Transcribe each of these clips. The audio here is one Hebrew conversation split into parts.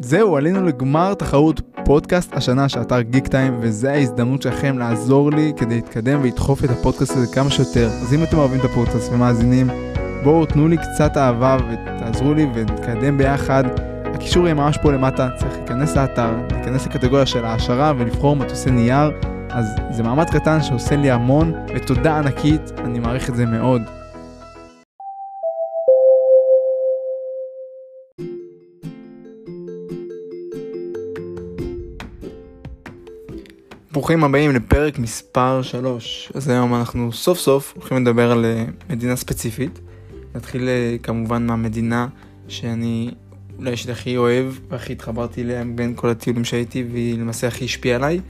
זהו, עלינו לגמר תחרות פודקאסט השנה של אתר גיק טיים, וזו ההזדמנות שלכם לעזור לי כדי להתקדם ולדחוף את הפודקאסט הזה כמה שיותר. אז אם אתם אוהבים את הפודקאסט ומאזינים, בואו תנו לי קצת אהבה ותעזרו לי ונתקדם ביחד. הקישור יהיה ממש פה למטה, צריך להיכנס לאתר, להיכנס לקטגוריה של העשרה ולבחור מטוסי נייר. אז זה מאמץ קטן שעושה לי המון, ותודה ענקית, אני מעריך את זה מאוד. ברוכים הבאים לפרק מספר 3. אז היום אנחנו סוף סוף הולכים לדבר על אה, מדינה ספציפית. נתחיל אה, כמובן מהמדינה שאני אולי שהכי אוהב והכי התחברתי אליה בין כל הטיולים שהייתי והיא למעשה הכי השפיעה עליי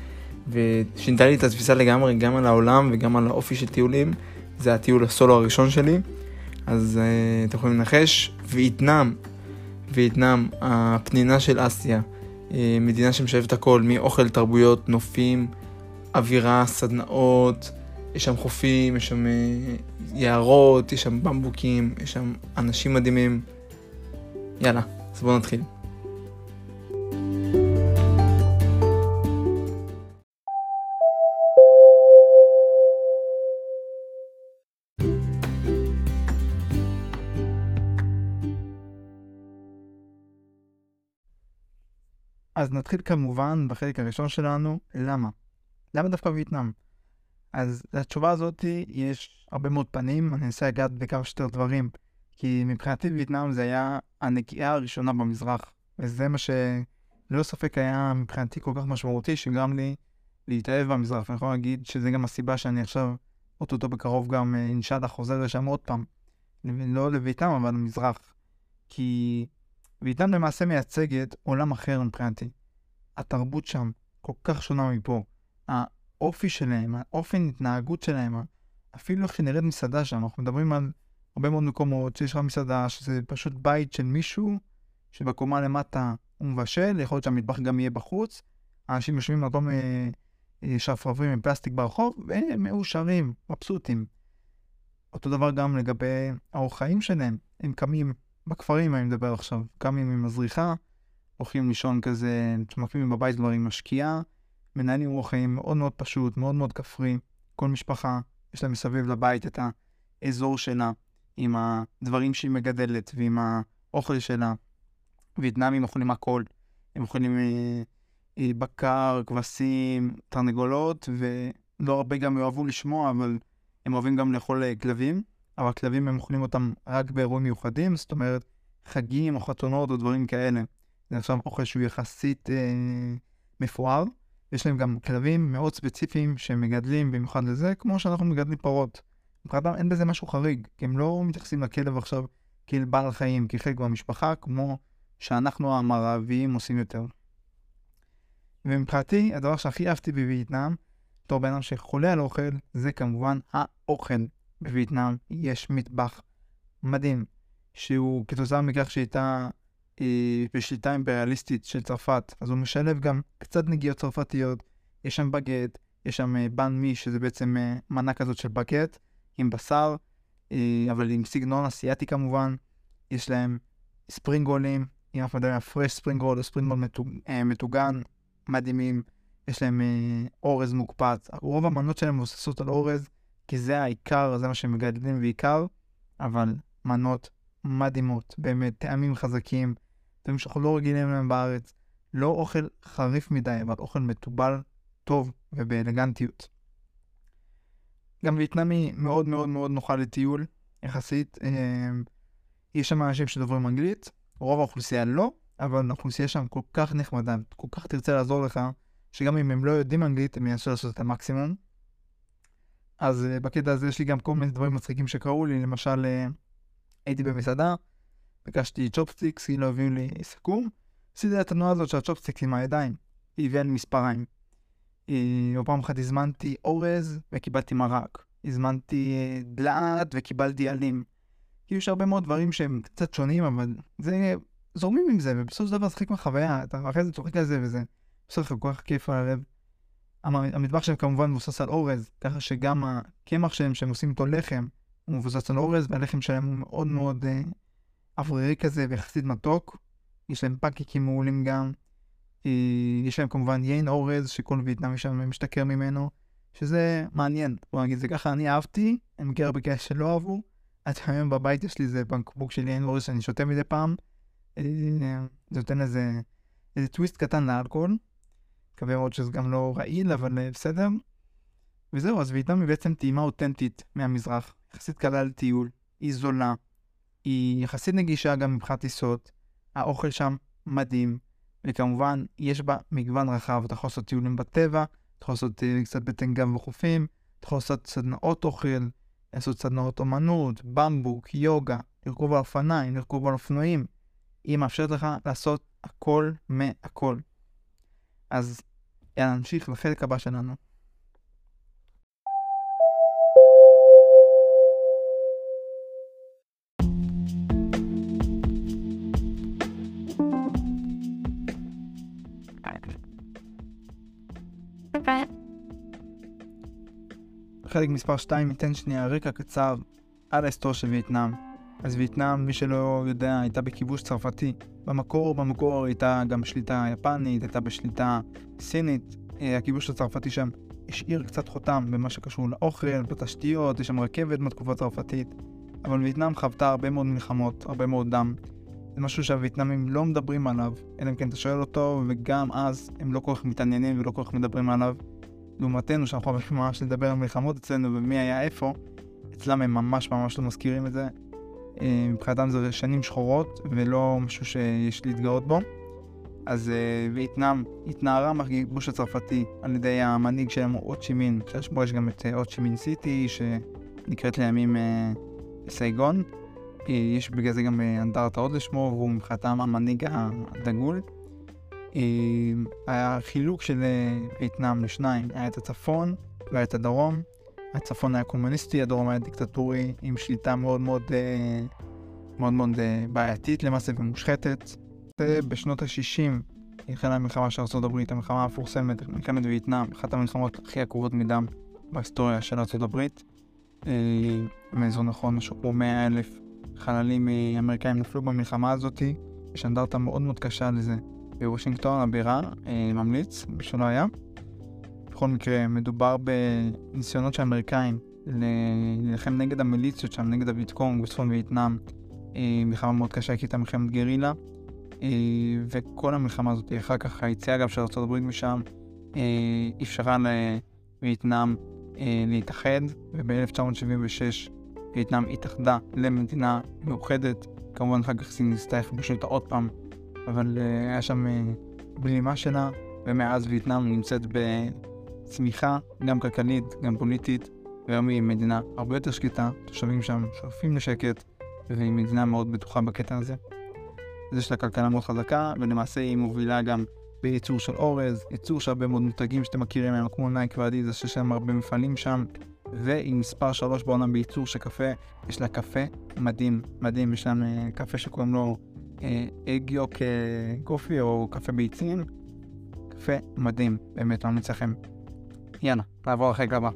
ושינתה לי את התפיסה לגמרי גם על העולם וגם על האופי של טיולים. זה הטיול הסולו הראשון שלי. אז uh, אתם יכולים לנחש, וייטנאם, וייטנאם, הפנינה של אסיה. אה, מדינה שמשלבת הכל, מאוכל, תרבויות, נופים, אווירה, סדנאות, יש שם חופים, יש שם אה, יערות, יש שם במבוקים, יש שם אנשים מדהימים. יאללה, אז בואו נתחיל. אז נתחיל כמובן בחלק הראשון שלנו, למה? למה דווקא וייטנאם? אז לתשובה הזאת יש הרבה מאוד פנים, אני אנסה לגעת בכמה שיותר דברים, כי מבחינתי וייטנאם זה היה הנגיעה הראשונה במזרח, וזה מה שללא ספק היה מבחינתי כל כך משמעותי, שגרם לי להתאהב במזרח, ואני יכול להגיד שזה גם הסיבה שאני עכשיו, אוטוטו בקרוב גם אה, אינשאללה חוזר לשם עוד פעם, לא לווייטנאם אבל למזרח, כי וייטנאם למעשה מייצגת עולם אחר מבחינתי. התרבות שם כל כך שונה מפה. האופי שלהם, האופן התנהגות שלהם, אפילו איך שנראית מסעדה שם, אנחנו מדברים על הרבה מאוד מקומות שיש לך מסעדה, שזה פשוט בית של מישהו, שבקומה למטה הוא מבשל, יכול להיות שהמטבח גם יהיה בחוץ, אנשים יושבים במקום אה, שרפרפים עם פלסטיק ברחוב, והם מאושרים, מבסוטים. אותו דבר גם לגבי האורח חיים שלהם, הם קמים בכפרים אני מדבר עכשיו, קמים עם מזריחה, הולכים לישון כזה, מתמקמים בבית כבר עם משקיעה, מנהלים אורח חיים מאוד מאוד פשוט, מאוד מאוד כפרי. כל משפחה, יש לה מסביב לבית את האזור שלה, עם הדברים שהיא מגדלת ועם האוכל שלה. וייטנאמים אוכלים הכל. הם אוכלים אה, אה, בקר, כבשים, תרנגולות, ולא הרבה גם יאהבו לשמוע, אבל הם אוהבים גם לאכול אה, כלבים. אבל כלבים הם אוכלים אותם רק באירועים מיוחדים, זאת אומרת, חגים או חתונות או דברים כאלה. זה עכשיו אוכל שהוא יחסית אה, מפואר. יש להם גם כלבים מאוד ספציפיים שהם מגדלים במיוחד לזה, כמו שאנחנו מגדלים פרות. מבחינתם אין בזה משהו חריג, כי הם לא מתייחסים לכלב עכשיו כאל בעל חיים, כחלק מהמשפחה, כמו שאנחנו המערביים עושים יותר. ומבחינתי, הדבר שהכי אהבתי בווייטנאם, בתור בן אדם שחולה על אוכל, זה כמובן האוכל. בווייטנאם יש מטבח מדהים, שהוא כתוצאה מכך שהייתה אה, בשליטה אימפריאליסטית של צרפת, אז הוא משלב גם קצת נגיעות צרפתיות, יש שם בגט, יש שם אה, בן מי, שזה בעצם אה, מנה כזאת של בגט, עם בשר, אבל עם סגנון אסיאתי כמובן, יש להם ספרינגולים, אם אנחנו מדברים על פרש ספרינגול או ספרינגול מטוג, אה, מטוגן, מדהימים, יש להם אורז מוקפץ, רוב המנות שלהם מבוססות על אורז, כי זה העיקר, זה מה שהם מגדלים בעיקר, אבל מנות מדהימות, באמת, טעמים חזקים, טעמים שאנחנו לא רגילים להם בארץ. לא אוכל חריף מדי, אבל אוכל מתובל טוב ובאלגנטיות. גם וייטנאמי מאוד מאוד מאוד נוחה לטיול, יחסית. אה, יש שם אנשים שדוברים אנגלית, רוב האוכלוסייה לא, אבל האוכלוסייה שם כל כך נחמדה, כל כך תרצה לעזור לך, שגם אם הם לא יודעים אנגלית, הם ינסו לעשות את המקסימום. אז אה, בקטע הזה יש לי גם כל מיני דברים מצחיקים שקרו לי, למשל אה, הייתי במסעדה, ביקשתי צ'ופסטיקס, כאילו הביאו לי סכו"ם, עשיתי את התנועה הזאת של הצ'ופסטיקס עם הידיים, היא הביאה לי מספריים. או פעם אחת הזמנתי אורז וקיבלתי מרק, הזמנתי דלעת וקיבלתי עלים. כאילו יש הרבה מאוד דברים שהם קצת שונים, אבל זה, זורמים עם זה, ובסופו של דבר זה חלק מהחוויה, אתה אחרי זה צוחק על זה וזה, בסוף כל כך כיף על הלב. המטבח שלהם כמובן מבוסס על אורז, ככה שגם הקמח שלהם, שהם עושים איתו לחם, הוא מבוסס על אורז, והלחם שלהם הוא מאוד מאוד אה, אוורירי כזה ויחסית מתוק. יש להם פאקיקים מעולים גם. אה, יש להם כמובן יין אורז, שכל וייטנאמי שם משתכר ממנו, שזה מעניין. בוא נגיד זה ככה, אני אהבתי, אני מכיר הרבה כאלה שלא אהבו. עד היום בבית יש לי איזה בקבוק של יין אורז שאני שותה מדי פעם. אה, זה נותן איזה, איזה טוויסט קטן לאלכוהול. מקווה מאוד שזה גם לא רעיל, אבל אה, בסדר. וזהו, אז וייטנאם היא בעצם טעימה אותנטית מהמזרח, יחסית קלה לטיול, היא זולה, היא יחסית נגישה גם מבחינת טיסות, האוכל שם מדהים, וכמובן, יש בה מגוון רחב, אתה יכול לעשות טיולים בטבע, אתה יכול לעשות uh, קצת בטן גב וחופים, אתה יכול לעשות סדנאות אוכל, לעשות סדנאות אומנות, במבוק, יוגה, לרכוב על אופניים, לרכוב על אופנועים. היא מאפשרת לך לעשות הכל מהכל. אז יאללה, נמשיך לחלק הבא שלנו. חלק מספר 2 ניתן שנייה רקע קצר על ההיסטוריה של וייטנאם. אז וייטנאם, מי שלא יודע, הייתה בכיבוש צרפתי. במקור, במקור הייתה גם שליטה יפנית, הייתה בשליטה סינית. אה, הכיבוש הצרפתי שם השאיר קצת חותם במה שקשור לאוכל, בתשתיות, יש שם רכבת מהתקופה הצרפתית. אבל וייטנאם חוותה הרבה מאוד מלחמות, הרבה מאוד דם. זה משהו שהווייטנאמים לא מדברים עליו, אלא אם כן אתה שואל אותו, וגם אז הם לא כל כך מתעניינים ולא כל כך מדברים עליו. לעומתנו, שאנחנו אוהבים ממש לדבר על מלחמות אצלנו ומי היה איפה, אצלם הם ממש ממש לא מזכירים את זה. אה, מבחינתם זה שנים שחורות ולא משהו שיש להתגאות בו. אז uh, וייטנאם התנערה מהגיבוש הצרפתי על ידי המנהיג שלהם אוט שימין, שבו יש גם את אוט אה, שימין סיטי שנקראת לימים סייגון. יש בגלל זה גם אנדרטה עוד לשמו והוא מבחינתם המנהיג הדגול. היה חילוק של וייטנאם לשניים, היה את הצפון והיה את הדרום. הצפון היה קומוניסטי, הדרום היה דיקטטורי עם שליטה מאוד מאוד מאוד מאוד בעייתית למעשה ומושחתת. בשנות ה-60 החלה המלחמה של ארה"ב, המלחמה המפורסמת, מלחמת וייטנאם, אחת המלחמות הכי עקובות מדם בהיסטוריה של ארה"ב. אם זו נכון, משהו כמו 100 אלף חללים אמריקאים נפלו במלחמה הזאת, יש אנדרטה מאוד מאוד קשה לזה בוושינגטון, הבירה, ממליץ, בשביל היה. בכל מקרה, מדובר בניסיונות של האמריקאים להילחם נגד המיליציות שם, נגד הוויטקונג בצפון וייטנאם. מלחמה מאוד קשה, כי הייתה מלחמת גרילה. אה, וכל המלחמה הזאת, אחר כך היציאה גם של ארה"ב משם, אה, אפשרה לווייטנאם אה, להתאחד, וב-1976 וייטנאם התאחדה למדינה מאוחדת. כמובן אחר כך סין ניסתה לכבוש אותה עוד פעם, אבל היה שם בלימה שלה, ומאז וייטנאם נמצאת בצמיחה, גם כלכלית, גם פוליטית, והיום היא מדינה הרבה יותר שקטה, תושבים שם שואפים לשקט, והיא מדינה מאוד בטוחה בקטע הזה. זה של הכלכלה מאוד חזקה, ולמעשה היא מובילה גם בייצור של אורז, ייצור של הרבה מאוד מותגים שאתם מכירים מהם, כמו נייק ואדידס, שיש להם הרבה מפעלים שם, והיא מספר 3 בעולם בייצור של קפה, יש לה קפה מדהים, מדהים, יש להם אה, קפה שקוראים לו אג יוק קופי או קפה ביצים, קפה מדהים, באמת ממליץ לכם. יאללה, נעבור לחלק הבא.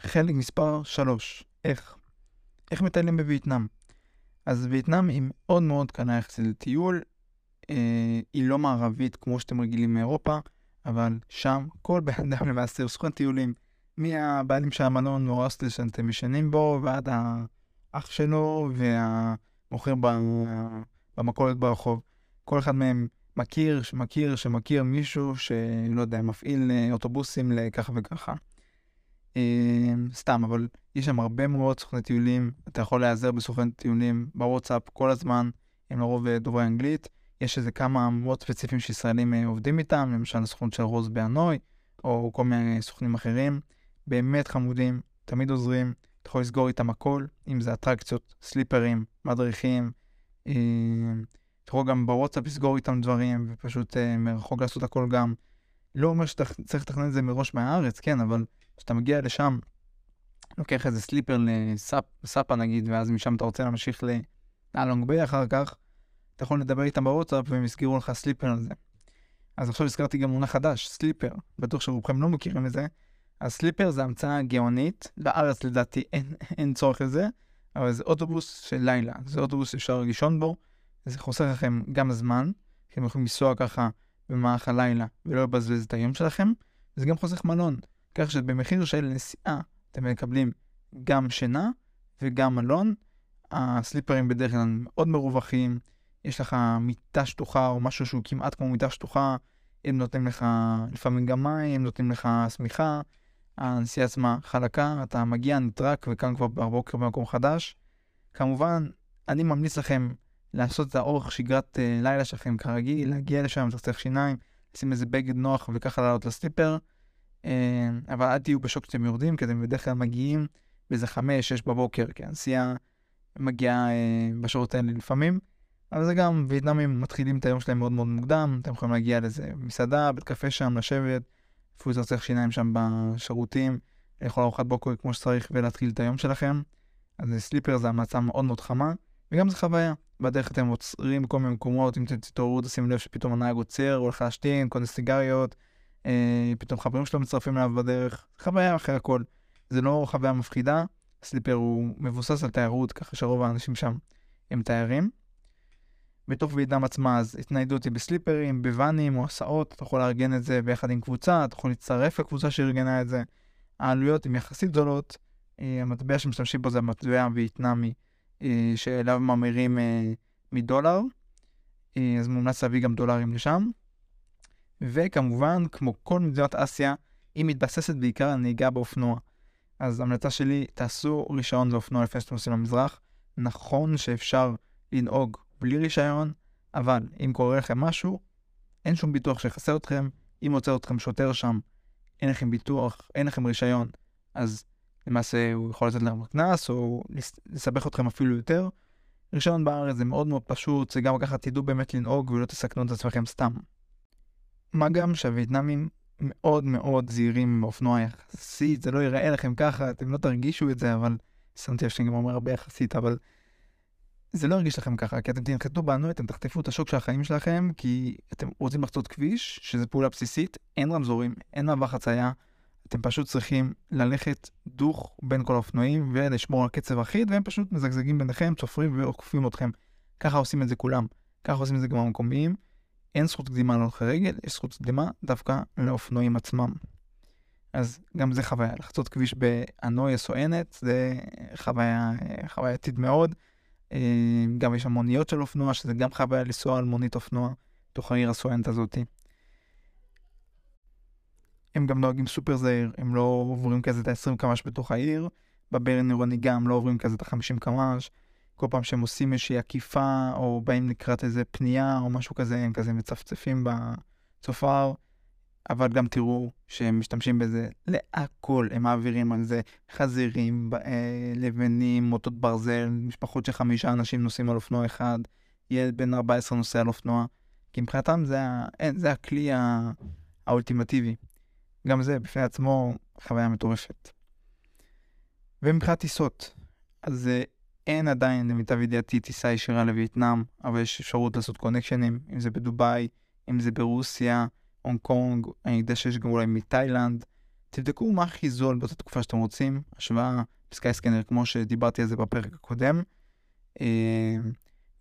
חלק מספר 3, איך? איך מטיילים בווייטנאם? אז וייטנאם היא מאוד מאוד קנה יחסית לטיול, אה, היא לא מערבית כמו שאתם רגילים מאירופה, אבל שם כל בן אדם למעשה הוא סוכן טיולים, מהבעלים של המלון או ההוסטל שאתם ישנים בו, ועד האח שלו והמוכר במכולת ברחוב. כל אחד מהם מכיר, שמכיר, שמכיר מישהו שלא יודע, מפעיל אה, אוטובוסים לככה וככה. אמ, סתם, אבל יש שם הרבה מאוד סוכני טיולים, אתה יכול להיעזר בסוכני טיולים בוואטסאפ כל הזמן, הם לרוב אה, דוברי אנגלית. יש איזה כמה מאוד ספציפיים שישראלים אה, עובדים איתם, למשל הסוכנות של רוז באנוי, או כל מיני סוכנים אחרים. באמת חמודים, תמיד עוזרים, אתה יכול לסגור איתם הכל, אם זה אטרקציות, סליפרים, מדריכים. אמ, אתה יכול גם בוואטסאפ לסגור איתם דברים, ופשוט אה, מרחוק לעשות הכל גם. לא אומר שאתה צריך לתכנן את זה מראש מהארץ, כן, אבל כשאתה מגיע לשם, לוקח איזה sleeper לסאפה נגיד, ואז משם אתה רוצה להמשיך להאלונג ביי אחר כך, אתה יכול לדבר איתם בוואטסאפ והם יסגרו לך sleeper על זה. אז עכשיו הזכרתי גם מונח חדש, sleeper, בטוח שרובכם לא מכירים את זה. אז sleeper זה המצאה גאונית, בארץ לדעתי אין, אין צורך לזה, אבל זה אוטובוס של לילה, זה אוטובוס שאפשר לישון בו, זה חוסך לכם גם זמן, אתם יכולים לנסוע ככה במערך הלילה ולא לבזבז את היום שלכם, זה גם חוסך מלון, כך שבמחיר של נסיעה אתם מקבלים גם שינה וגם מלון. הסליפרים בדרך כלל מאוד מרווחים, יש לך מיטה שטוחה או משהו שהוא כמעט כמו מיטה שטוחה, הם נותנים לך לפעמים גם מים, הם נותנים לך שמיכה, הנסיעה עצמה חלקה, אתה מגיע, נטרק וקם כבר בבוקר במקום חדש. כמובן, אני ממליץ לכם לעשות את האורך שגרת uh, לילה שלכם כרגיל, להגיע לשם, לצחצח שיניים, לשים איזה בגד נוח וככה לעלות לסליפר. Uh, אבל אל תהיו בשוק שאתם יורדים, כי אתם בדרך כלל מגיעים באיזה חמש, שש בבוקר, כי הנסיעה מגיעה uh, בשעות האלה לפעמים. אבל זה גם, וייטנאמים מתחילים את היום שלהם מאוד מאוד מוקדם, אתם יכולים להגיע לאיזה מסעדה, בית קפה שם, לשבת, אפילו לצחצח שיניים שם בשירותים, לאכול ארוחת בוקר כמו שצריך ולהתחיל את היום שלכם. אז סליפר זה המלצה מאוד מאוד חמה, וגם זה חוויה. בדרך אתם עוצרים בכל מיני מקומות, אם תתעוררו תשימו לב שפתאום הנהג עוצר, הוא הולך להשתין, קונה סיגריות, אה, פתאום חברים שלו מצטרפים אליו בדרך, חוויה אחרי הכל. זה לא חוויה מפחידה, סליפר הוא מבוסס על תיירות, ככה שרוב האנשים שם הם תיירים. בתוך וייטנאם עצמה, אז התניידות היא בסליפרים, בוואנים או הסעות, אתה יכול לארגן את זה ביחד עם קבוצה, אתה יכול להצטרף לקבוצה שארגנה את זה. העלויות הן יחסית גדולות, אה, המטבע שמשתמשים בו זה המטבע הווייטנאמי, אה, שאליו ממירים אה, מדולר, אז מומלץ להביא גם דולרים לשם. וכמובן, כמו כל מדינות אסיה, היא מתבססת בעיקר על נהיגה באופנוע. אז המלצה שלי, תעשו רישיון לאופנוע לפני שאתם נוסעים למזרח. נכון שאפשר לנהוג בלי רישיון, אבל אם קורה לכם משהו, אין שום ביטוח שיחסר אתכם. אם עוצר אתכם שוטר שם, אין לכם ביטוח, אין לכם רישיון, אז למעשה הוא יכול לתת לכם קנס, או לסבך אתכם אפילו יותר. רישיון בארץ זה מאוד מאוד פשוט, זה גם ככה תדעו באמת לנהוג ולא תסכנו את עצמכם סתם. מה גם שהווייטנאמים מאוד מאוד זהירים באופנוע יחסית, זה לא ייראה לכם ככה, אתם לא תרגישו את זה, אבל שמתי לב שאני גם אומר הרבה יחסית, אבל זה לא ירגיש לכם ככה, כי אתם תנחתו בנו, אתם תחטפו את השוק של החיים שלכם, כי אתם רוצים לחצות כביש, שזה פעולה בסיסית, אין רמזורים, אין מעבר חצייה, אתם פשוט צריכים ללכת דוך בין כל האופנועים ולשמור על קצב אחיד, והם פשוט מזגזגים ביניכם, צופרים ועוקפים אתכם. ככה עושים את זה כולם, ככה עושים את זה גם המקומיים. אין זכות קדימה להולכי רגל, יש זכות קדימה דווקא לאופנועים עצמם. אז גם זה חוויה, לחצות כביש באנוי הסואנת, זה חוויה חווייתית מאוד. אה, גם יש שם מוניות של אופנוע, שזה גם חוויה לנסוע על מונית אופנוע, תוך העיר הסואנת הזאתי. הם גם נוהגים סופר זהיר, הם לא עוברים כזה את ה-20 קמ"ש בתוך העיר, בברן עירוני גם לא עוברים כזה את ה-50 קמ"ש. כל פעם שהם עושים איזושהי עקיפה, או באים לקראת איזה פנייה, או משהו כזה, הם כזה מצפצפים בצופר. אבל גם תראו שהם משתמשים בזה להכל, הם מעבירים על זה חזירים, אה, לבנים, מוטות ברזל, משפחות של חמישה אנשים נוסעים על אופנוע אחד, ילד בן 14 נוסע על אופנוע, כי מבחינתם זה, אין, זה הכלי האולטימטיבי. גם זה בפני עצמו חוויה מטורפת. ומבחינת טיסות, אז אה, אין עדיין למיטב ידיעתי טיסה ישירה לווייטנאם, אבל יש אפשרות לעשות קונקשנים, אם זה בדובאי, אם זה ברוסיה, הונג קונג, אני יודע שיש גם אולי מתאילנד. תבדקו מה הכי זול באותה תקופה שאתם רוצים, השוואה בסקייסקנר כמו שדיברתי על זה בפרק הקודם. אה,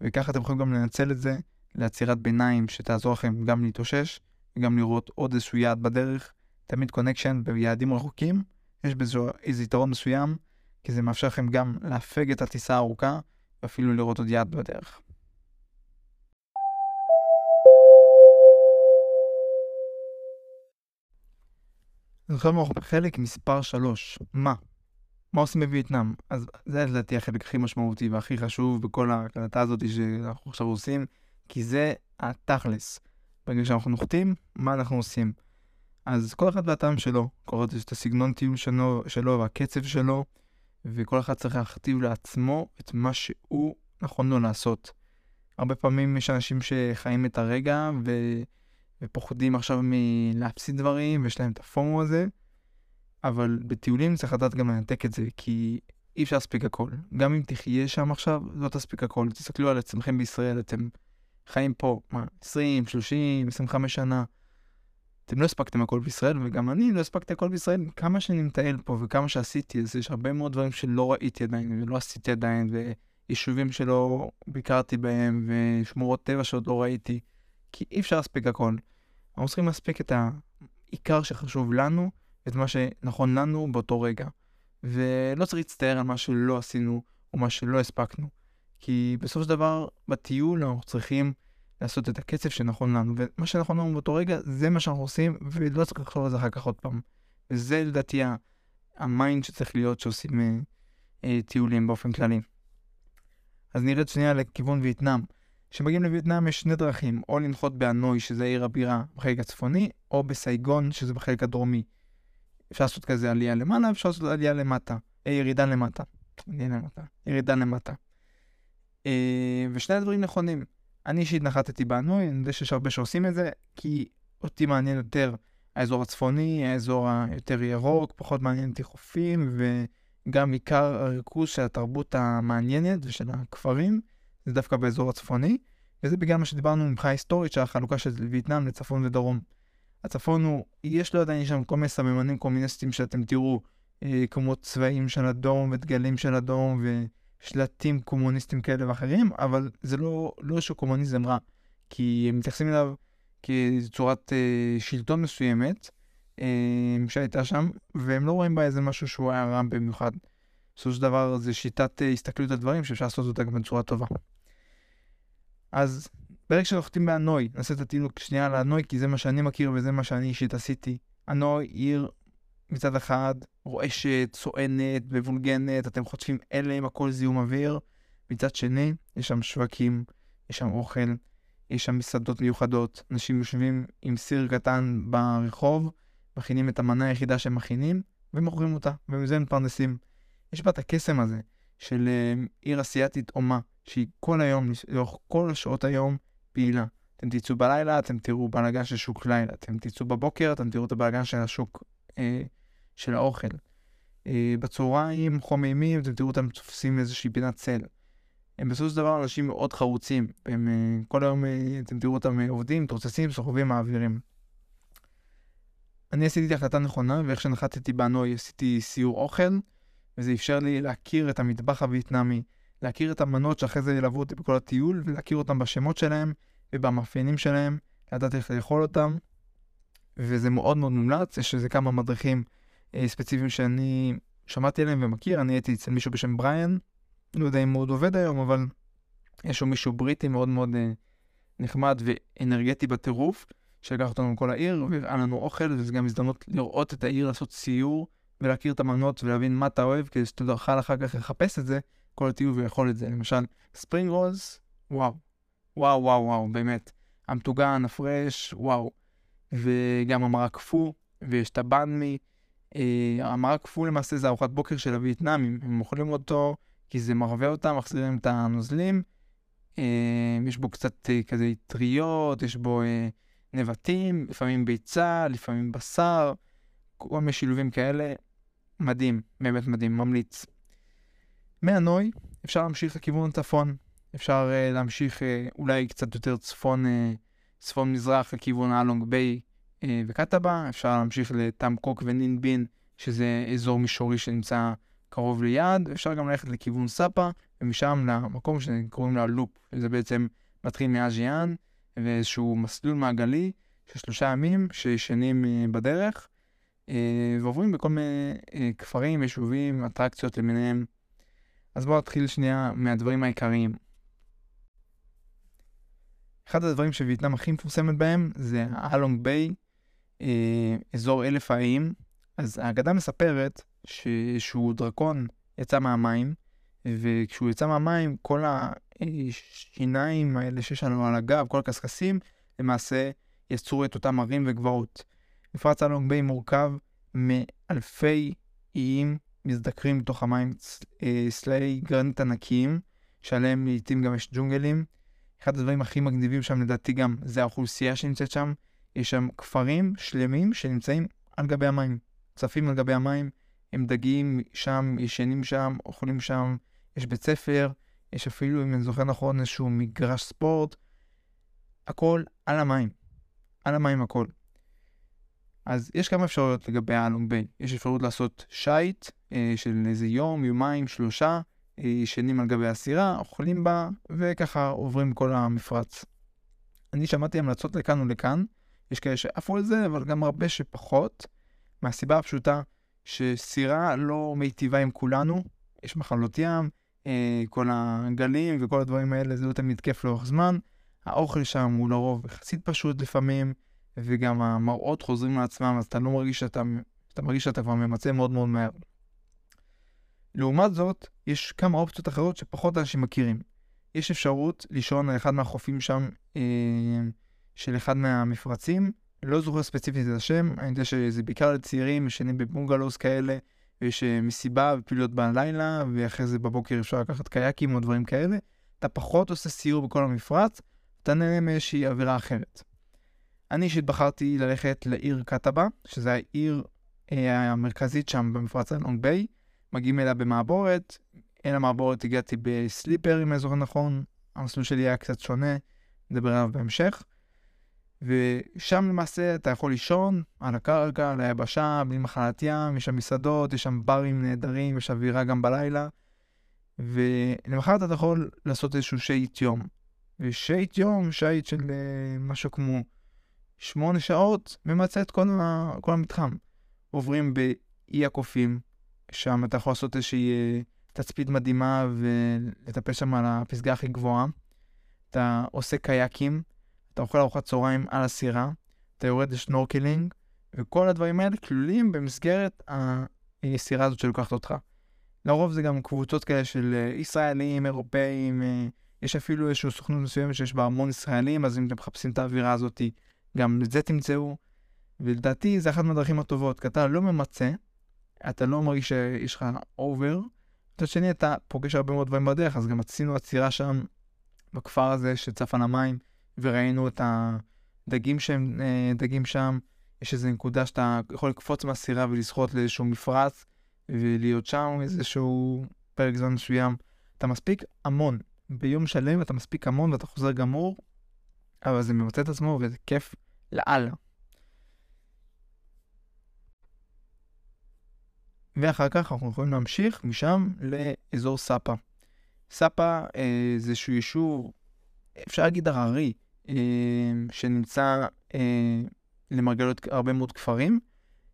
וככה אתם יכולים גם לנצל את זה לעצירת ביניים שתעזור לכם גם להתאושש וגם לראות עוד איזשהו יעד בדרך. תמיד קונקשן ביעדים רחוקים, יש בזה איזה יתרון מסוים, כי זה מאפשר לכם גם להפג את הטיסה הארוכה ואפילו לראות עוד יעד בדרך. עכשיו אנחנו בחלק מספר 3, מה? מה עושים בווייטנאם? אז זה לדעתי החלק הכי משמעותי והכי חשוב בכל ההקלטה הזאת שאנחנו עכשיו עושים, כי זה התכלס. ברגע שאנחנו נוחתים, מה אנחנו עושים? אז כל אחד והטעם שלו, כל אחד יש את הסגנון טיול שלו, שלו והקצב שלו, וכל אחד צריך להכתיב לעצמו את מה שהוא נכון לו לעשות. הרבה פעמים יש אנשים שחיים את הרגע, ו... ופוחדים עכשיו מלהפסיד דברים, ויש להם את הפומו הזה, אבל בטיולים צריך לדעת גם לנתק את זה, כי אי אפשר להספיק הכל. גם אם תחיה שם עכשיו, לא תספיק הכל. תסתכלו על עצמכם בישראל, אתם חיים פה, מה, 20, 30, 25 שנה. אתם לא הספקתם הכל בישראל, וגם אני לא הספקתי הכל בישראל. כמה שאני מטייל פה וכמה שעשיתי, אז יש הרבה מאוד דברים שלא ראיתי עדיין, ולא עשיתי עדיין, ויישובים שלא ביקרתי בהם, ושמורות טבע שעוד לא ראיתי, כי אי אפשר להספיק הכל. אנחנו צריכים להספיק את העיקר שחשוב לנו, את מה שנכון לנו באותו רגע. ולא צריך להצטער על מה שלא עשינו, או מה שלא הספקנו. כי בסופו של דבר, בטיול אנחנו צריכים לעשות את הקצב שנכון לנו, ומה שנכון לנו באותו רגע, זה מה שאנחנו עושים, ולא צריך לחשוב על זה אחר כך עוד פעם. וזה לדעתי ה mind שצריך להיות שעושים אה, אה, טיולים באופן כללי. אז נרד שנייה לכיוון וייטנאם. כשמגיעים לווייטנאם יש שני דרכים, או לנחות באנוי, שזה עיר הבירה בחלק הצפוני, או בסייגון, שזה בחלק הדרומי. אפשר לעשות כזה עלייה למעלה, אפשר לעשות עלייה למטה, אה, ירידה למטה. עלייה למטה, ירידה למטה. אה, ושני הדברים נכונים. אני אישית נחתתי באנוי, אני יודע שיש הרבה שעושים את זה, כי אותי מעניין יותר האזור הצפוני, האזור היותר ירוק, פחות מעניין אותי חופים, וגם עיקר הריכוז של התרבות המעניינת ושל הכפרים, זה דווקא באזור הצפוני, וזה בגלל מה שדיברנו מבחינה היסטורית של החלוקה של וייטנאם לצפון ודרום. הצפון הוא, יש לו עדיין שם כל מיני סממנים קומוניסטיים שאתם תראו, אה, כמו צבעים של אדום ודגלים של אדום, ו... שלטים קומוניסטים כאלה ואחרים, אבל זה לא, לא שקומוניזם רע, כי הם מתייחסים אליו כצורת אה, שלטון מסוימת אה, שהייתה שם, והם לא רואים בה איזה משהו שהוא היה רע במיוחד. בסופו של דבר זה שיטת אה, הסתכלות על דברים שאפשר לעשות אותה גם בצורה טובה. אז ברגע שנוחתים באנוי, נעשה את הטיול שנייה על האנוי, כי זה מה שאני מכיר וזה מה שאני אישית עשיתי. אנוי עיר מצד אחד רועשת, צוענת, מבולגנת, אתם חוטפים הלם, הכל זיהום אוויר. מצד שני, יש שם שווקים, יש שם אוכל, יש שם מסעדות מיוחדות, אנשים יושבים עם סיר קטן ברחוב, מכינים את המנה היחידה שהם מכינים, ומוכרים אותה, ומזה הם מתפרנסים. יש בה את הקסם הזה של uh, עיר אסיאתית אומה, שהיא כל היום, לאורך כל שעות היום, פעילה. אתם תצאו בלילה, אתם תראו בלאגן של שוק לילה, אתם תצאו בבוקר, אתם תראו את הבלאגן של השוק אה, של האוכל. אה, בצהריים חוממים, אתם תראו אותם תופסים איזושהי פינת צל. הם בסופו של דבר אנשים מאוד חרוצים, הם אה, כל היום אה, אתם תראו אותם עובדים, תרוצצים, סוחבים, מעבירים. אני עשיתי את ההחלטה נכונה, ואיך שנחתתי באנוי עשיתי סיור אוכל, וזה אפשר לי להכיר את המטבח הווייטנאמי, להכיר את המנות שאחרי זה ילוו אותי בכל הטיול, ולהכיר אותם בשמות שלהם ובמאפיינים שלהם, לדעת איך לאכול אותם, וזה מאוד מאוד מומלץ, יש איזה כמה מדריכים אה, ספציפיים שאני שמעתי עליהם ומכיר, אני הייתי אצל מישהו בשם בריאן, לא יודע אם הוא עוד עובד היום, אבל יש שם מישהו בריטי מאוד מאוד אה, נחמד ואנרגטי בטירוף, שלקח אותנו לכל העיר, והראה לנו אוכל, וזו גם הזדמנות לראות את העיר, לעשות סיור, ולהכיר את המנות ולהבין מה אתה אוהב, כדי שתוכל אחר כך לחפש את זה, כל הטיול ויכול את זה. למשל, ספרינג רוז, וואו. וואו, וואו, וואו, באמת. המטוגן, הפרש, וואו. וגם המרק פו, ויש את הבנמי, אה, המרק פו למעשה זה ארוחת בוקר של הווייטנאמים, הם אוכלים אותו כי זה מרווה אותם, מחזירים את הנוזלים. אה, יש בו קצת אה, כזה טריות, יש בו נבטים, לפעמים ביצה, לפעמים בשר, כל מיני שילובים כאלה. מדהים, באמת מדהים, ממליץ. מהנוי אפשר להמשיך לכיוון הצפון, אפשר להמשיך אולי קצת יותר צפון, צפון מזרח לכיוון האלונג ביי, אה, וקטאבה, אפשר להמשיך לטאם קוק ונינבין, שזה אזור מישורי שנמצא קרוב ליעד, אפשר גם ללכת לכיוון סאפה, ומשם למקום שקוראים לה לופ, שזה בעצם מתחיל מאז'יאן, ואיזשהו מסלול מעגלי של שלושה ימים שישנים אה, בדרך, אה, ועוברים בכל מיני כפרים, יישובים, אטרקציות למיניהם. אז בואו נתחיל שנייה מהדברים העיקריים. אחד הדברים שווייטנאם הכי מפורסמת בהם זה האלונג ביי, אה, אזור אלף האיים, אז האגדה מספרת שהוא דרקון יצא מהמים, וכשהוא יצא מהמים, כל השיניים האלה שיש לנו על הגב, כל הקשקשים, למעשה יצרו את אותם הרים וגבעות. מפרץ אלונג ביי מורכב מאלפי איים מזדקרים בתוך המים, אה, סלעי גרנט ענקיים, שעליהם לעיתים גם יש ג'ונגלים. אחד הדברים הכי מגניבים שם לדעתי גם זה האוכלוסייה שנמצאת שם, יש שם כפרים שלמים שנמצאים על גבי המים, צפים על גבי המים, הם דגים שם, ישנים שם, אוכלים שם, יש בית ספר, יש אפילו, אם אני זוכר נכון, איזשהו מגרש ספורט. הכל על המים. על המים הכל. אז יש כמה אפשרויות לגבי האלונג ביי. יש אפשרות לעשות שייט אה, של איזה יום, יומיים, שלושה, אה, ישנים על גבי הסירה, אוכלים בה, וככה עוברים כל המפרץ. אני שמעתי המלצות לכאן ולכאן, יש כאלה שעפו על זה, אבל גם הרבה שפחות, מהסיבה הפשוטה שסירה לא מיטיבה עם כולנו, יש מחלות ים, אה, כל הגלים וכל הדברים האלה, זה לא תמיד כיף לאורך זמן. האוכל שם הוא לרוב יחסית פשוט לפעמים, וגם המראות חוזרים לעצמם, אז אתה לא מרגיש שאתה, אתה מרגיש שאתה כבר ממצה מאוד מאוד מהר. לעומת זאת, יש כמה אופציות אחרות שפחות אנשים מכירים. יש אפשרות לישון על אחד מהחופים שם אה, של אחד מהמפרצים, לא זוכר ספציפית את השם, אני יודע שזה בעיקר לצעירים, ישנים בבונגלוס כאלה, ויש אה, מסיבה ופעילויות בלילה, ואחרי זה בבוקר אפשר לקחת קייקים או דברים כאלה. אתה פחות עושה סיור בכל המפרץ, אתה נהנה מאיזושהי אווירה אחרת. אני אישית בחרתי ללכת לעיר קטאבה, שזה העיר אה, המרכזית שם במפרץ הלונג ביי. מגיעים אליה במעבורת, אל המעבורת הגעתי בסליפר, אם אני זוכר נכון, המסלול שלי היה קצת שונה, נדבר עליו בהמשך. ושם למעשה אתה יכול לישון על הקרקע, על היבשה, בלי מחלת ים, יש שם מסעדות, יש שם ברים נהדרים, יש אווירה גם בלילה. ולמחרת אתה יכול לעשות איזשהו שייט יום. ושייט יום, שייט של uh, משהו כמו שמונה שעות, ממצה את כל, ה, כל המתחם. עוברים באי הקופים, שם אתה יכול לעשות איזושהי uh, תצפית מדהימה ולטפל שם על הפסגה הכי גבוהה. אתה עושה קייקים, אתה אוכל ארוחת צהריים על הסירה, אתה יורד לשנורקלינג, וכל הדברים האלה כלולים במסגרת הסירה הזאת שלוקחת אותך. לרוב זה גם קבוצות כאלה של אה, ישראלים, אירופאים, אה, יש אפילו איזושהי סוכנות מסוימת שיש בה המון ישראלים, אז אם אתם מחפשים את האווירה הזאת, גם את זה תמצאו. ולדעתי זה אחת מהדרכים הטובות, כי אתה לא ממצה, אתה לא מרגיש שיש לך אובר. מצד שני, אתה פוגש הרבה מאוד דברים בדרך, אז גם עשינו עצירה שם בכפר הזה שצף על המים, וראינו את הדגים שהם אה, דגים שם. יש איזו נקודה שאתה יכול לקפוץ מהסירה ולשחות לאיזשהו מפרץ, ולהיות שם איזשהו פרק זמן מסוים. אתה מספיק המון. ביום שלם אתה מספיק המון ואתה חוזר גמור, אבל זה ממצא את עצמו וזה כיף לאללה. ואחר כך אנחנו יכולים להמשיך משם לאזור סאפה. סאפה אה, זה איזשהו יישוב, אפשר להגיד הררי, אה, שנמצא אה, למרגלות הרבה מאוד כפרים,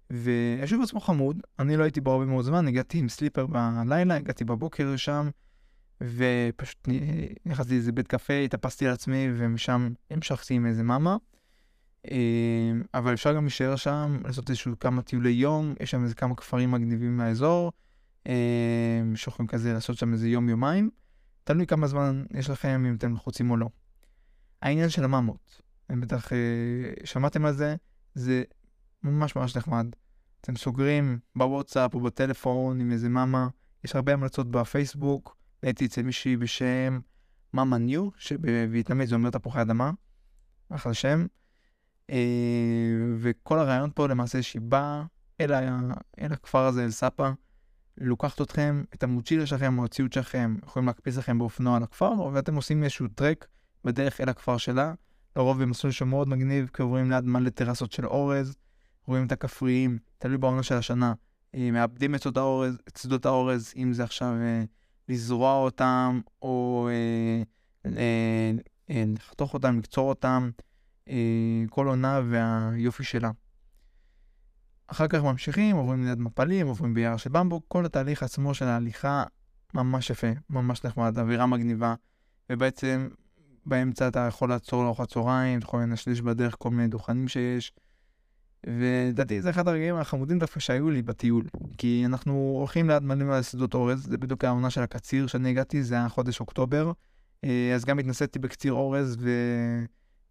והיישוב עצמו חמוד, אני לא הייתי בו הרבה מאוד זמן, הגעתי עם סליפר בלילה, הגעתי בבוקר לשם, ופשוט נכנסתי לאיזה בית קפה, התאפסתי על עצמי, ומשם המשכתי עם איזה מאמה. אה, אבל אפשר גם להישאר שם, לעשות איזשהו כמה טיולי יום, יש שם איזה כמה כפרים מגניבים מהאזור, אה, שיכולים כזה לעשות שם איזה יום-יומיים. תלוי כמה זמן יש לכם, אם אתם לחוצים או לא. העניין של הממות, בטח אה, שמעתם על זה, זה ממש ממש נחמד. אתם סוגרים בוואטסאפ או בטלפון עם איזה מאמה, יש הרבה המלצות בפייסבוק, הייתי אצל מישהי בשם מאמה ניו, שבווייטנאמית זה אומר תפוחי אדמה, אחלה שם. אה, וכל הרעיון פה למעשה שהיא באה אל, ה... אל הכפר הזה, אל סאפה, לוקחת אתכם, את המוצ'ילה שלכם או הציוד שלכם, יכולים להקפיץ לכם באופנוע לכפר, ואתם עושים איזשהו טרק בדרך אל הכפר שלה, לרוב במסלול שמאוד מגניב, כי עוברים ליד מלא טרסות של אורז, רואים את הכפריים, תלוי בעונה של השנה, אה, מאבדים את שדות האורז, את שדות האורז, אם זה עכשיו אה, לזרוע אותם, או לחתוך אותם, לקצור אותם, אה, כל עונה והיופי שלה. אחר כך ממשיכים, עוברים ליד מפלים, עוברים ביער של במבו, כל התהליך עצמו של ההליכה ממש יפה, ממש נחמד, אווירה מגניבה, ובעצם באמצע אתה יכול לעצור לארוחת צהריים, אתה יכול לנשליש בדרך כל מיני דוכנים שיש, ולדעתי זה אחד הרגעים החמודים דווקא שהיו לי בטיול, כי אנחנו הולכים ליד מלא מלא שדות אורז, זה בדיוק העונה של הקציר שאני הגעתי, זה היה חודש אוקטובר, אה, אז גם התנסיתי בקציר אורז, ו...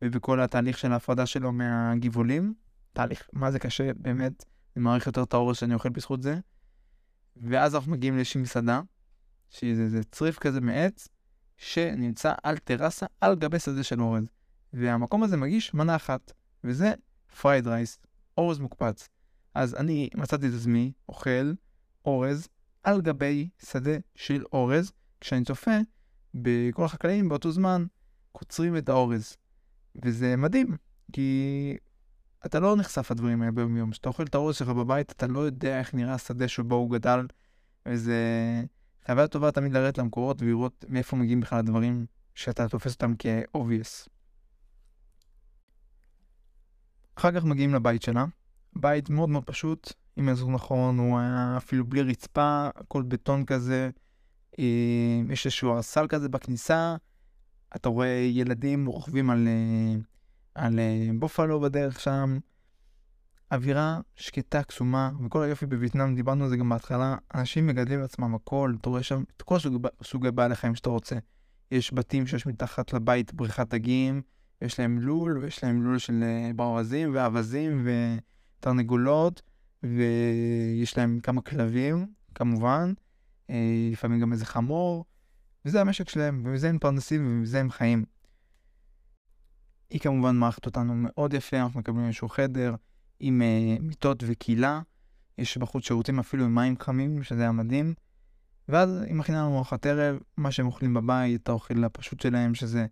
ובכל התהליך של ההפרדה שלו מהגבעולים. תהליך, מה זה קשה, באמת, אני מעריך יותר את האורז שאני אוכל בזכות זה. ואז אנחנו מגיעים לאיזושהי מסעדה, שזה צריף כזה מעץ, שנמצא על טרסה על גבי שדה של אורז. והמקום הזה מגיש מנה אחת, וזה fried rice, אורז מוקפץ. אז אני מצאתי את עצמי אוכל אורז על גבי שדה של אורז, כשאני צופה בכל החקלאים באותו זמן קוצרים את האורז. וזה מדהים, כי אתה לא נחשף לדברים האלה ביום יום. כשאתה אוכל את הראש שלך בבית, אתה לא יודע איך נראה השדה שבו הוא גדל, וזה חוויה טובה תמיד לרדת למקורות ולראות מאיפה מגיעים בכלל הדברים שאתה תופס אותם כ-obvious. אחר כך מגיעים לבית שלה, בית מאוד מאוד פשוט, אם אני זוכר נכון, הוא היה אפילו בלי רצפה, הכל בטון כזה, אה, יש איזשהו ארסל כזה בכניסה, אתה רואה ילדים רוכבים על, אה, על אה, בופלו בדרך שם, אווירה שקטה, קסומה, וכל היופי בווייטנאם, דיברנו על זה גם בהתחלה, אנשים מגדלים לעצמם הכל, אתה רואה שם את כל סוג, סוגי בעלי חיים שאתה רוצה. יש בתים שיש מתחת לבית בריכת דגים, יש להם לול, ויש להם לול של ברווזים ואווזים ותרנגולות, ויש להם כמה כלבים, כמובן, אה, לפעמים גם איזה חמור, וזה המשק שלהם, ומזה הם מתפרנסים ומזה הם חיים. היא כמובן מארחת אותנו מאוד יפה, אנחנו מקבלים איזשהו חדר עם אה, מיטות וכילה, יש בחוץ שירותים אפילו עם מים חמים, שזה היה מדהים. ואז היא מכינה לנו ארוחת ערב, מה שהם אוכלים בבית, האוכל הפשוט שלהם, שזה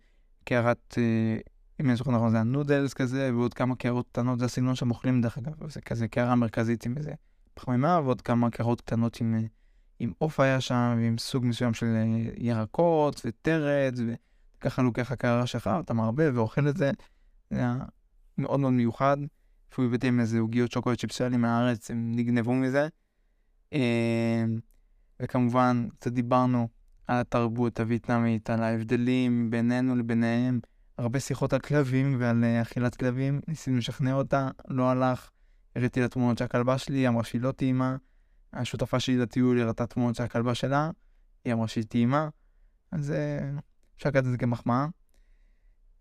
קערת, אה, אם אני זוכר נכון, זה הנודלס כזה, ועוד כמה קערות קטנות, זה הסגנון שהם אוכלים דרך אגב, זה כזה קערה מרכזית עם איזה פחמימה, ועוד כמה קערות קטנות עם, אה, עם עוף היה שם, ועם סוג מסוים של אה, ירקות ותרץ, וככה לוקח הקערה שלך, אתה מערבב ואוכל את זה, זה היה מאוד מאוד מיוחד. אפילו הבאתם איזה עוגיות שוקולד צ'יפסלי מהארץ, הם נגנבו מזה. וכמובן, קצת דיברנו על התרבות הווייטנאמית, על ההבדלים בינינו לביניהם, הרבה שיחות על כלבים ועל אה, אכילת כלבים, ניסינו לשכנע אותה, לא הלך, הראיתי לה תמונות של הכלבה שלי, אמרה שהיא לא טעימה, השותפה שלי לטיול הראתה תמונות של הכלבה שלה, היא אמרה שהיא טעימה, אז אה, אפשר לקחת את זה כמחמאה.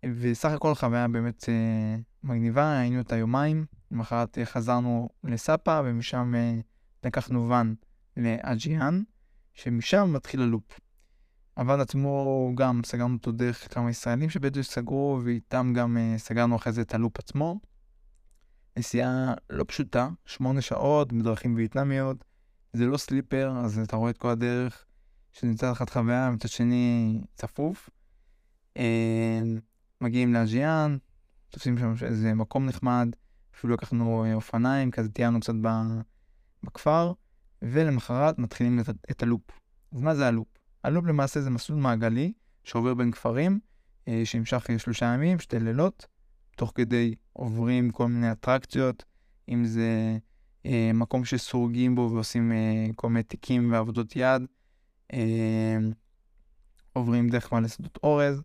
וסך הכל חוויה באמת אה, מגניבה, היינו את היומיים, למחרת אה, חזרנו לסאפה ומשם אה, לקחנו ואן לאג'יאן, שמשם מתחיל הלופ. הוועד עצמו גם סגרנו אותו דרך כמה ישראלים שבדיוק סגרו, ואיתם גם uh, סגרנו אחרי זה את הלופ עצמו. נסיעה לא פשוטה, שמונה שעות בדרכים וייטנמיות, זה לא סליפר, אז אתה רואה את כל הדרך, שמצד אחד חוויה, מצד שני צפוף. Uh, מגיעים לאז'יאן, תופסים שם איזה מקום נחמד, אפילו לקחנו אופניים, כזה טיילנו קצת בכפר. ולמחרת מתחילים את, את הלופ. אז מה זה הלופ? הלופ למעשה זה מסלול מעגלי שעובר בין כפרים, אה, שנמשך שלושה ימים, שתי לילות, תוך כדי עוברים כל מיני אטרקציות, אם זה אה, מקום שסורגים בו ועושים אה, כל מיני תיקים ועבודות יד, אה, עוברים דרך מלא שדות אורז,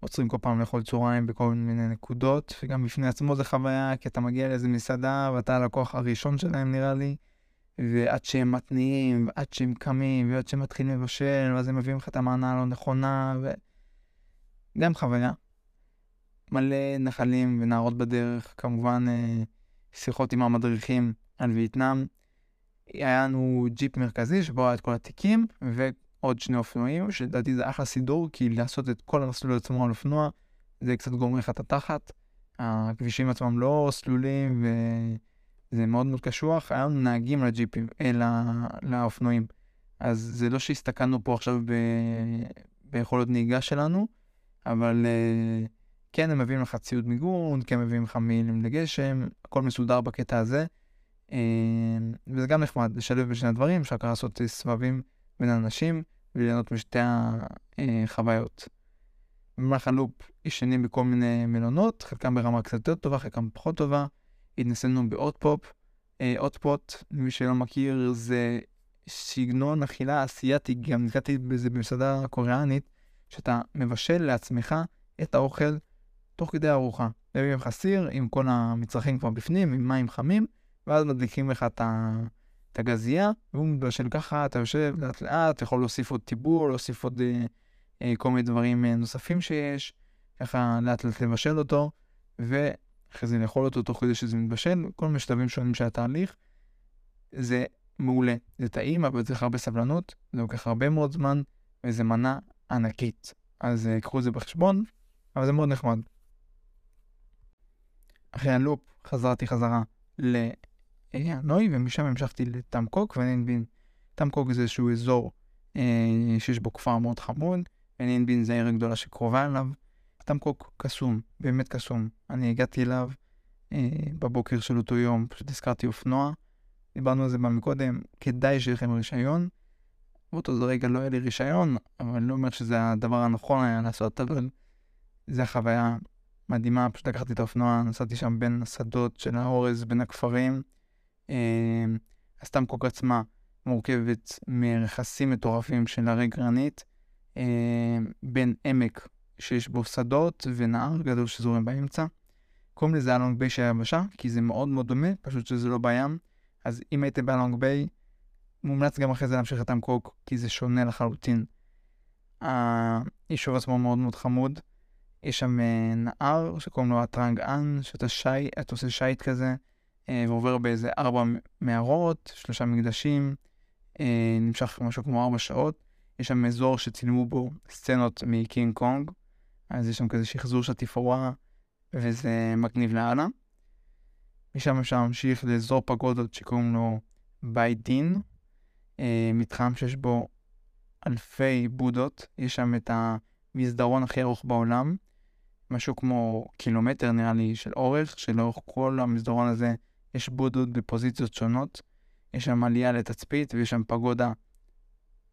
עוצרים כל פעם לאכול צהריים בכל מיני נקודות, וגם בפני עצמו זה חוויה, כי אתה מגיע לאיזה מסעדה ואתה הלקוח הראשון שלהם נראה לי, ועד שהם מתניעים, ועד שהם קמים, ועד שהם מתחילים לבשל, ואז הם מביאים לך את המענה הלא נכונה, ו... גם חוויה. מלא נחלים ונערות בדרך, כמובן אה, שיחות עם המדריכים על וייטנאם. היה לנו ג'יפ מרכזי שבו היה את כל התיקים, ועוד שני אופנועים, שלדעתי זה אחלה סידור, כי לעשות את כל המסלול עצמו על אופנוע, זה קצת גורם לך את התחת. הכבישים עצמם לא סלולים, ו... זה מאוד מאוד קשוח, היה לנו נהגים לג'יפים, אלא לאופנועים. אז זה לא שהסתכלנו פה עכשיו ב... ביכולות נהיגה שלנו, אבל uh, כן, הם מביאים לך ציוד מיגון, כן מביאים לך מילים לגשם, הכל מסודר בקטע הזה. Uh, וזה גם נחמד, לשלב בשני הדברים, אפשר ככה לעשות סבבים בין אנשים וליהנות משתי החוויות. במהלך הלופ ישנים בכל מיני מלונות, חלקם ברמה קצת יותר טובה, חלקם פחות טובה. התנסינו באוטפופ. אוטפוט, למי שלא מכיר, זה סגנון אכילה אסייתי, גם נתקעתי בזה במסעדה קוריאנית, שאתה מבשל לעצמך את האוכל תוך כדי ארוחה. מביאים לך סיר עם כל המצרכים כבר בפנים, עם מים חמים, ואז מדליקים לך את הגזייה, והוא מבשל ככה, אתה יושב לאט לאט, יכול להוסיף עוד טיבור, להוסיף עוד אה, אה, כל מיני דברים אה, נוספים שיש, ככה לאט לאט לבשל אותו, ו... אחרי זה לאכול אותו תוך כדי שזה מתבשל, כל מיני שלבים שונים של התהליך. זה מעולה, זה טעים, אבל צריך הרבה סבלנות, זה לוקח הרבה מאוד זמן, וזה מנה ענקית. אז uh, קחו את זה בחשבון, אבל זה מאוד נחמד. אחרי הלופ חזרתי חזרה לאנוי, ומשם המשכתי לטמקוק ונינבין. טמקוק זה איזשהו אזור אה, שיש בו כפר מאוד חמוד, ונינבין זה העיר הגדולה שקרובה אליו. טמקוק קסום, באמת קסום. אני הגעתי אליו אה, בבוקר של אותו יום, פשוט הזכרתי אופנוע, דיברנו על זה מקודם, כדאי שיהיה לכם רישיון. באותו רגע לא היה לי רישיון, אבל אני לא אומר שזה הדבר הנכון היה לעשות, אבל זו החוויה מדהימה, פשוט לקחתי את האופנוע, נסעתי שם בין השדות של האורז, בין הכפרים. אה, הסטמקוק עצמה מורכבת מרכסים מטורפים של הרי גרנית, אה, בין עמק שיש בו שדות ונהר גדול שזורם באמצע. קוראים לזה אלונג ביי של היבשה, כי זה מאוד מאוד דומה, פשוט שזה לא בים. אז אם הייתם באלונג ביי, מומלץ גם אחרי זה להמשיך את טאמקוק, כי זה שונה לחלוטין. היישוב עצמו מאוד מאוד חמוד. יש שם אה, נהר שקוראים לו הטרנג אן, שאתה שי, אתה עושה שייט כזה, ועובר באיזה ארבע מערות, שלושה מקדשים, אה, נמשך משהו כמו ארבע שעות. יש שם אזור שצילמו בו סצנות מקינג קונג, אז יש שם כזה שחזור של התפאורה, וזה מגניב לאללה. משם אפשר להמשיך לאזור פגודות שקוראים לו בית דין, אה, מתחם שיש בו אלפי בודות, יש שם את המסדרון הכי ארוך בעולם, משהו כמו קילומטר נראה לי של אורך, שלאורך כל המסדרון הזה יש בודות בפוזיציות שונות. יש שם עלייה לתצפית ויש שם פגודה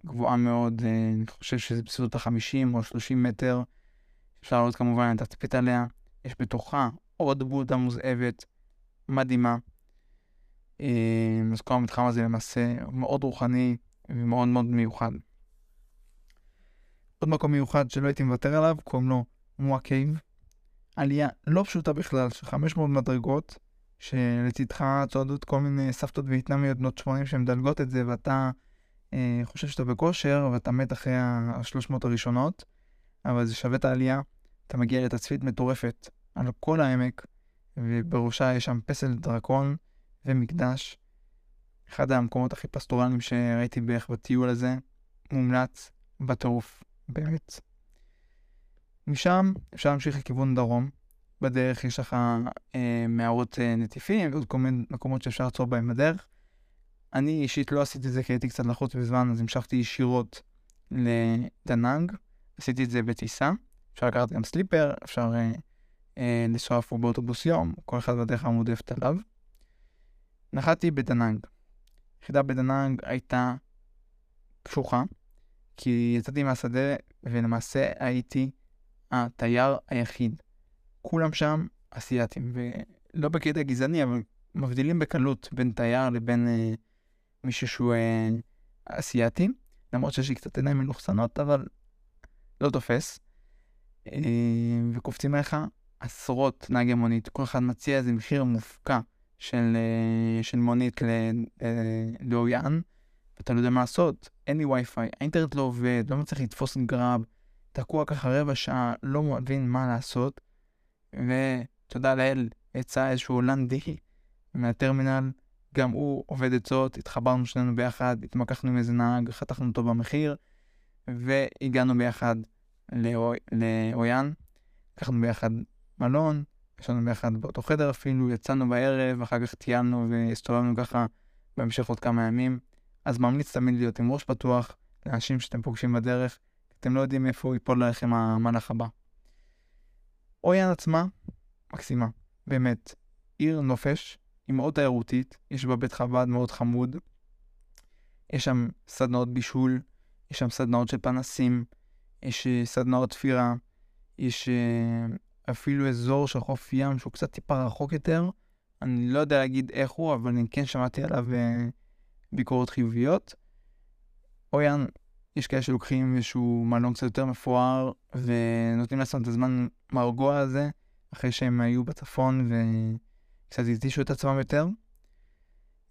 גבוהה מאוד, אה, אני חושב שזה בסביבות ה-50 או 30 מטר. אפשר לראות כמובן לתצפית עליה. יש בתוכה עוד בודה מוזאבת מדהימה. אה, אז כל המתחם הזה למעשה מאוד רוחני ומאוד מאוד מיוחד. עוד מקום מיוחד שלא הייתי מוותר עליו, קוראים לו מואה. עלייה לא פשוטה בכלל, של 500 מדרגות, שלצידך צועדות כל מיני סבתות וייטנמיות בנות 80 שמדלגות את זה, ואתה אה, חושב שאתה בכושר, ואתה מת אחרי ה-300 הראשונות, אבל זה שווה את העלייה. אתה מגיע לתצפית מטורפת על כל העמק, ובראשה יש שם פסל דרקון ומקדש. אחד המקומות הכי פסטורליים שראיתי בערך בטיול הזה, מומלץ בטירוף, באמת. משם אפשר להמשיך לכיוון דרום. בדרך יש לך אה, מערות אה, נטיפים ועוד כל מיני מקומות שאפשר לעצור בהם בדרך. אני אישית לא עשיתי את זה כי הייתי קצת לחוץ בזמן, אז המשכתי ישירות לדנאנג. עשיתי את זה בטיסה. אפשר לקחת גם סליפר, אפשר אה, אה, לנסוע אפילו באוטובוס יום, כל אחד בדרך המועדפת עליו. נחתתי בדנאנג. היחידה בדנאנג הייתה קשוחה, כי יצאתי מהשדה ולמעשה הייתי התייר היחיד. כולם שם אסייתים, ולא בקטע גזעני, אבל מבדילים בקלות בין תייר לבין אה, מישהו שהוא אה, אסייתי, למרות שיש לי קצת עיניים מלוכסנות, אבל לא תופס. אה, וקופצים עליך עשרות נהגי מונית, כל אחד מציע איזה מחיר מופקע של, אה, של מונית אה, לאויאן, ואתה לא יודע מה לעשות, אין לי וי-פיי, האינטרנט לא עובד, לא מצליח לתפוס גרב, תקוע ככה רבע שעה, לא מבין מה לעשות, ותודה לאל, יצא איזשהו הולנדי מהטרמינל, גם הוא עובד עצות, התחברנו שנינו ביחד, התמקחנו עם איזה נהג, חתכנו אותו במחיר, והגענו ביחד לאויאן, לקחנו ביחד מלון, ישנו ביחד באותו חדר אפילו, יצאנו בערב, אחר כך טיילנו והסתובבנו ככה בהמשך עוד כמה ימים. אז ממליץ תמיד להיות עם ראש פתוח לאנשים שאתם פוגשים בדרך, אתם לא יודעים איפה ייפול לכם המהלך הבא. אויאן עצמה, מקסימה, באמת. עיר נופש, היא מאוד תיירותית, יש בה בית חב"ד מאוד חמוד, יש שם סדנאות בישול, יש שם סדנאות של פנסים, יש אה, סדנאות תפירה, יש אה, אפילו אזור של חוף ים שהוא קצת טיפה רחוק יותר. אני לא יודע להגיד איך הוא, אבל אני כן שמעתי עליו אה, ביקורות חיוביות. אויאן, יש כאלה שלוקחים איזשהו מלון קצת יותר מפואר, ונותנים לעצמם את הזמן מרגוע הזה, אחרי שהם היו בצפון וקצת התישו את עצמם יותר.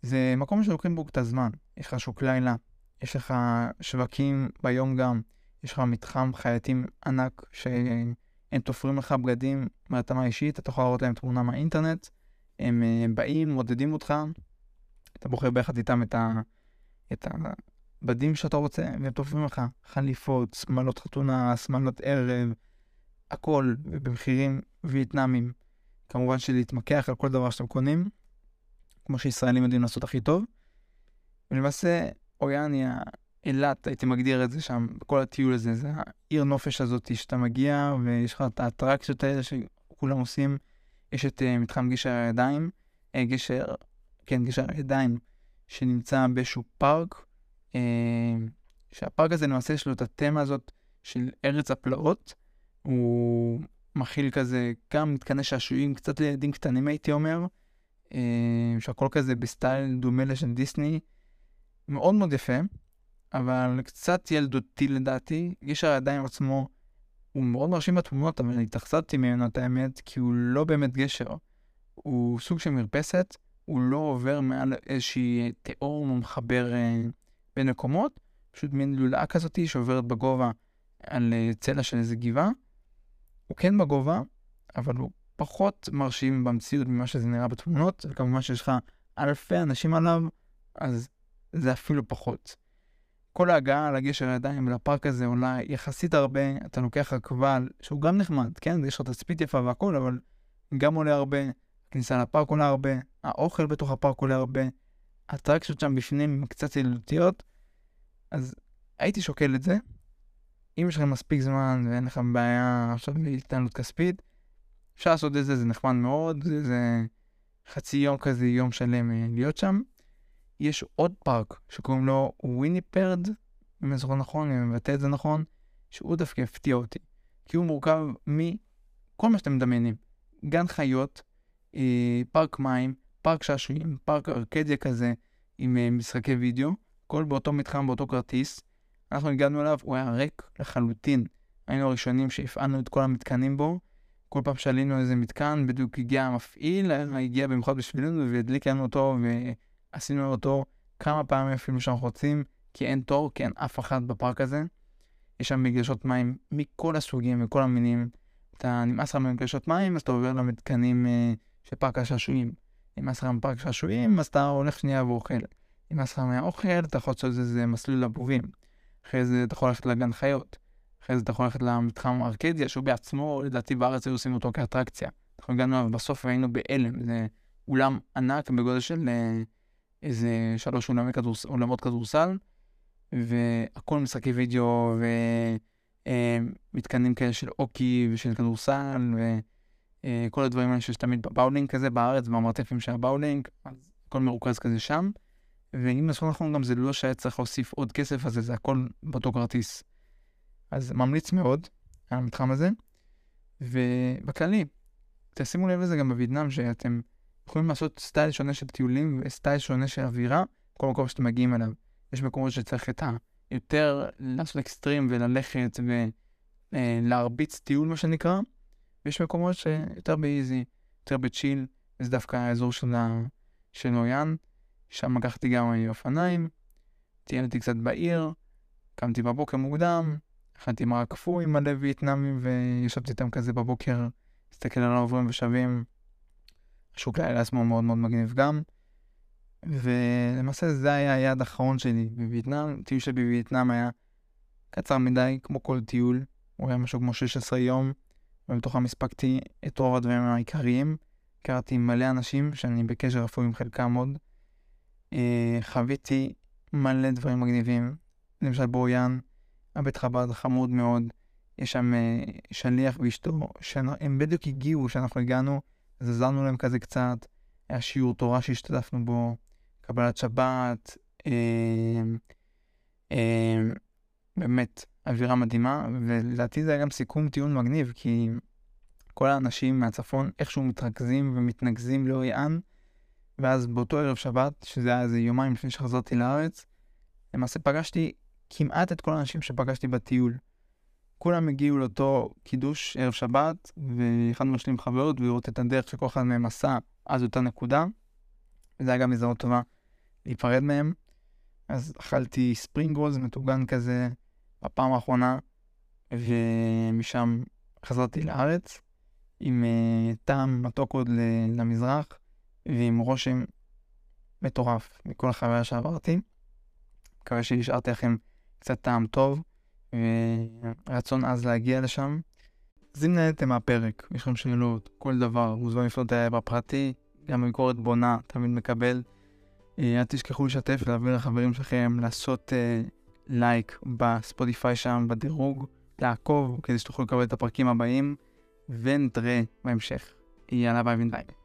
זה מקום שלוקחים בו את הזמן. יש לך שוק לילה, יש לך שווקים ביום גם, יש לך מתחם חייטים ענק שהם תופרים לך בגדים מהתאמה אישית, אתה יכול לראות להם תמונה מהאינטרנט, הם, הם באים, מודדים אותך, אתה בוחר ביחד איתם את, ה, את הבדים שאתה רוצה, והם תופרים לך חליפות, שמלות חתונה, שמלות ערב, הכל, ובמחירים וייטנאמים. כמובן שלהתמקח על כל דבר שאתם קונים, כמו שישראלים יודעים לעשות הכי טוב. ולמעשה, אויאן היא אילת, הייתי מגדיר את זה שם, כל הטיול הזה, זה העיר נופש הזאת שאתה מגיע ויש לך את האטרקציות האלה שכולם עושים. יש את uh, מתחם גשר הידיים, uh, גשר, כן, גשר הידיים, שנמצא באיזשהו פארק, שהפארק הזה למעשה יש לו את התמה הזאת של ארץ הפלאות. הוא מכיל כזה גם מתקני שעשועים, קצת לילדים קטנים הייתי אומר, uh, שהכל כזה בסטייל דומה לשל דיסני, מאוד מאוד יפה. אבל קצת ילדותי לדעתי. גשר הידיים עצמו הוא מאוד מרשים בתמונות, אבל התאכזבתי ממנו את האמת, כי הוא לא באמת גשר. הוא סוג של מרפסת, הוא לא עובר מעל איזושהי תיאור מחבר אה, בין מקומות, פשוט מין לולאה כזאתי שעוברת בגובה על אה, צלע של איזה גבעה. הוא כן בגובה, אבל הוא פחות מרשים במציאות ממה שזה נראה בתמונות, וכמובן שיש לך אלפי אנשים עליו, אז זה אפילו פחות. כל ההגעה לגשר הידיים ולפארק הזה עולה יחסית הרבה, אתה לוקח עקבל, שהוא גם נחמד, כן? יש לך תצפית יפה והכל, אבל גם עולה הרבה, הכניסה לפארק עולה הרבה, האוכל בתוך הפארק עולה הרבה, האטרקציות שם בפנים קצת ילדותיות, אז הייתי שוקל את זה. אם יש לכם מספיק זמן ואין לכם בעיה עכשיו להתנהלות כספית, אפשר לעשות את זה, זה נחמד מאוד, זה, זה חצי יום כזה, יום שלם אה, להיות שם. יש עוד פארק שקוראים לו וויניפרד, אם אני זוכר נכון, אם אני מבטא את זה נכון, שהוא דווקא הפתיע אותי. כי הוא מורכב מכל מה שאתם מדמיינים. גן חיות, אה, פארק מים, פארק שעשועים, פארק ארקדיה כזה, עם אה, משחקי וידאו, הכל באותו מתחם, באותו כרטיס. אנחנו הגענו אליו, הוא היה ריק לחלוטין. היינו הראשונים שהפעלנו את כל המתקנים בו. כל פעם שעלינו איזה מתקן, בדיוק הגיע המפעיל, הגיע במיוחד בשבילנו והדליק לנו אותו, עשינו אותו כמה פעמים אפילו שאנחנו רוצים, כי אין תור, כי אין אף אחד בפארק הזה. יש שם מגלשות מים מכל הסוגים וכל המינים. אתה נמאס לך ממגלשות מים, אז אתה עובר למתקנים אה, של פארק השעשועים. נמאס לך מפארק שעשועים, אז אתה הולך שנייה ואוכל. נמאס לך מהאוכל, אתה יכול לעשות איזה מסלול לבובים. אחרי זה אתה יכול ללכת לגן חיות. אחרי זה אתה יכול ללכת למתחם ארקדיה, שהוא בעצמו, לדעתי בארץ היו עושים אותו כאטרקציה. אנחנו הגענו אליו בסוף והיינו בהלם, זה אולם ענק בגודל של אה, איזה שלוש כדורס... אולמות כדורסל, והכל משחקי וידאו ומתקנים כאלה של הוקי ושל כדורסל, וכל הדברים האלה שיש תמיד בבאולינג כזה בארץ, במרתפים של הבאולינג, אז הכל מרוכז כזה שם. ואם נכון נכון גם זה לא שהיה צריך להוסיף עוד כסף, אז זה הכל באותו כרטיס. אז ממליץ מאוד על המתחם הזה. ובכללי, תשימו לב לזה גם בווייטנאם, שאתם יכולים לעשות סטייל שונה של טיולים וסטייל שונה של אווירה, כל מקום שאתם מגיעים אליו. יש מקומות שצריך את היותר לעשות אקסטרים וללכת ולהרביץ אה, טיול, מה שנקרא, ויש מקומות שיותר באיזי, יותר בצ'יל, וזה דווקא האזור. של נויאן, שם לקחתי גם אופניים, טיילתי קצת בעיר, קמתי בבוקר מוקדם, אכלתי מרק קפוא מלא וייטנאמים וישבתי איתם כזה בבוקר, הסתכל על העוברים ושבים. השוק לילה עצמו מאוד מאוד מגניב גם. ולמעשה זה היה היעד האחרון שלי בווייטנאם. טיול שלי בווייטנאם היה קצר מדי, כמו כל טיול. הוא היה משהו כמו 16 יום, ובתוכם הספקתי את רוב הדברים העיקריים. הכרתי מלא אנשים שאני בקשר אפילו עם חלקם עוד. אה, חוויתי מלא דברים מגניבים. למשל בוריאן, הבית חב"ד חמוד מאוד. יש שם אה, שליח ואשתו, שהם בדיוק הגיעו כשאנחנו הגענו. אז עזרנו להם כזה קצת, היה שיעור תורה שהשתתפנו בו, קבלת שבת, אה, באמת אווירה מדהימה, ולדעתי זה היה גם סיכום טיעון מגניב, כי כל האנשים מהצפון איכשהו מתרכזים ומתנקזים לאוריאן, ואז באותו ערב שבת, שזה היה איזה יומיים לפני שחזרתי לארץ, למעשה פגשתי כמעט את כל האנשים שפגשתי בטיול. כולם הגיעו לאותו קידוש ערב שבת, והתחלנו להשלים חברות ולראות את הדרך שכל אחד מהם עשה עד אותה נקודה. וזה היה גם הזדמנות טובה להיפרד מהם. אז אכלתי ספרינג רולס מטוגן כזה בפעם האחרונה, ומשם חזרתי לארץ עם uh, טעם מתוק עוד למזרח, ועם רושם מטורף מכל החוויה שעברתי. מקווה שהשארתי לכם קצת טעם טוב. ורצון עז להגיע לשם. אז אם נהנתם מהפרק, יש לכם שאלות, כל דבר, מוזמן לפנות אליי בפרטי, גם ביקורת בונה, תמיד מקבל. אה, אל תשכחו לשתף, להעביר לחברים שלכם, לעשות לייק בספוטיפיי שם, בדירוג, לעקוב כדי שתוכלו לקבל את הפרקים הבאים, ונתראה בהמשך. יאללה ביי בינתיים.